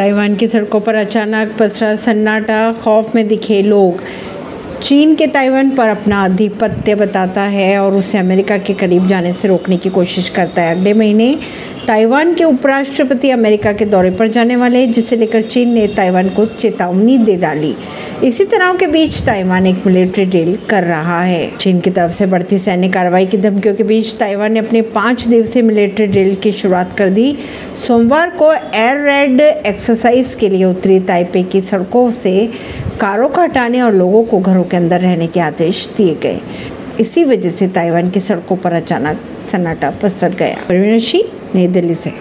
Taiwan की सड़कों पर अचानक पसरा सन्नाटा, खौफ में दिखे लोग। चीन के ताइवान पर अपना आधिपत्य बताता है और उसे अमेरिका के करीब जाने से रोकने की कोशिश करता है। अगले महीने ताइवान के उपराष्ट्रपति अमेरिका के दौरे पर जाने वाले हैं जिसे लेकर चीन ने ताइवान को चेतावनी दे डाली। इसी तरह के बीच ताइवान एक मिलिट्री ड्रिल कर रहा है। चीन की तरफ़ से बढ़ती सैन्य कार्रवाई की धमकियों के बीच ताइवान ने अपने पाँच दिवसीय मिलिट्री ड्रिल की शुरुआत कर दी। सोमवार को एयर रेड एक्सरसाइज के लिए उत्तरी ताइपे की सड़कों से कारों को हटाने और लोगों को घरों के अंदर रहने के आदेश दिए गए। इसी वजह से ताइवान की सड़कों पर अचानक सन्नाटा पसर गया। से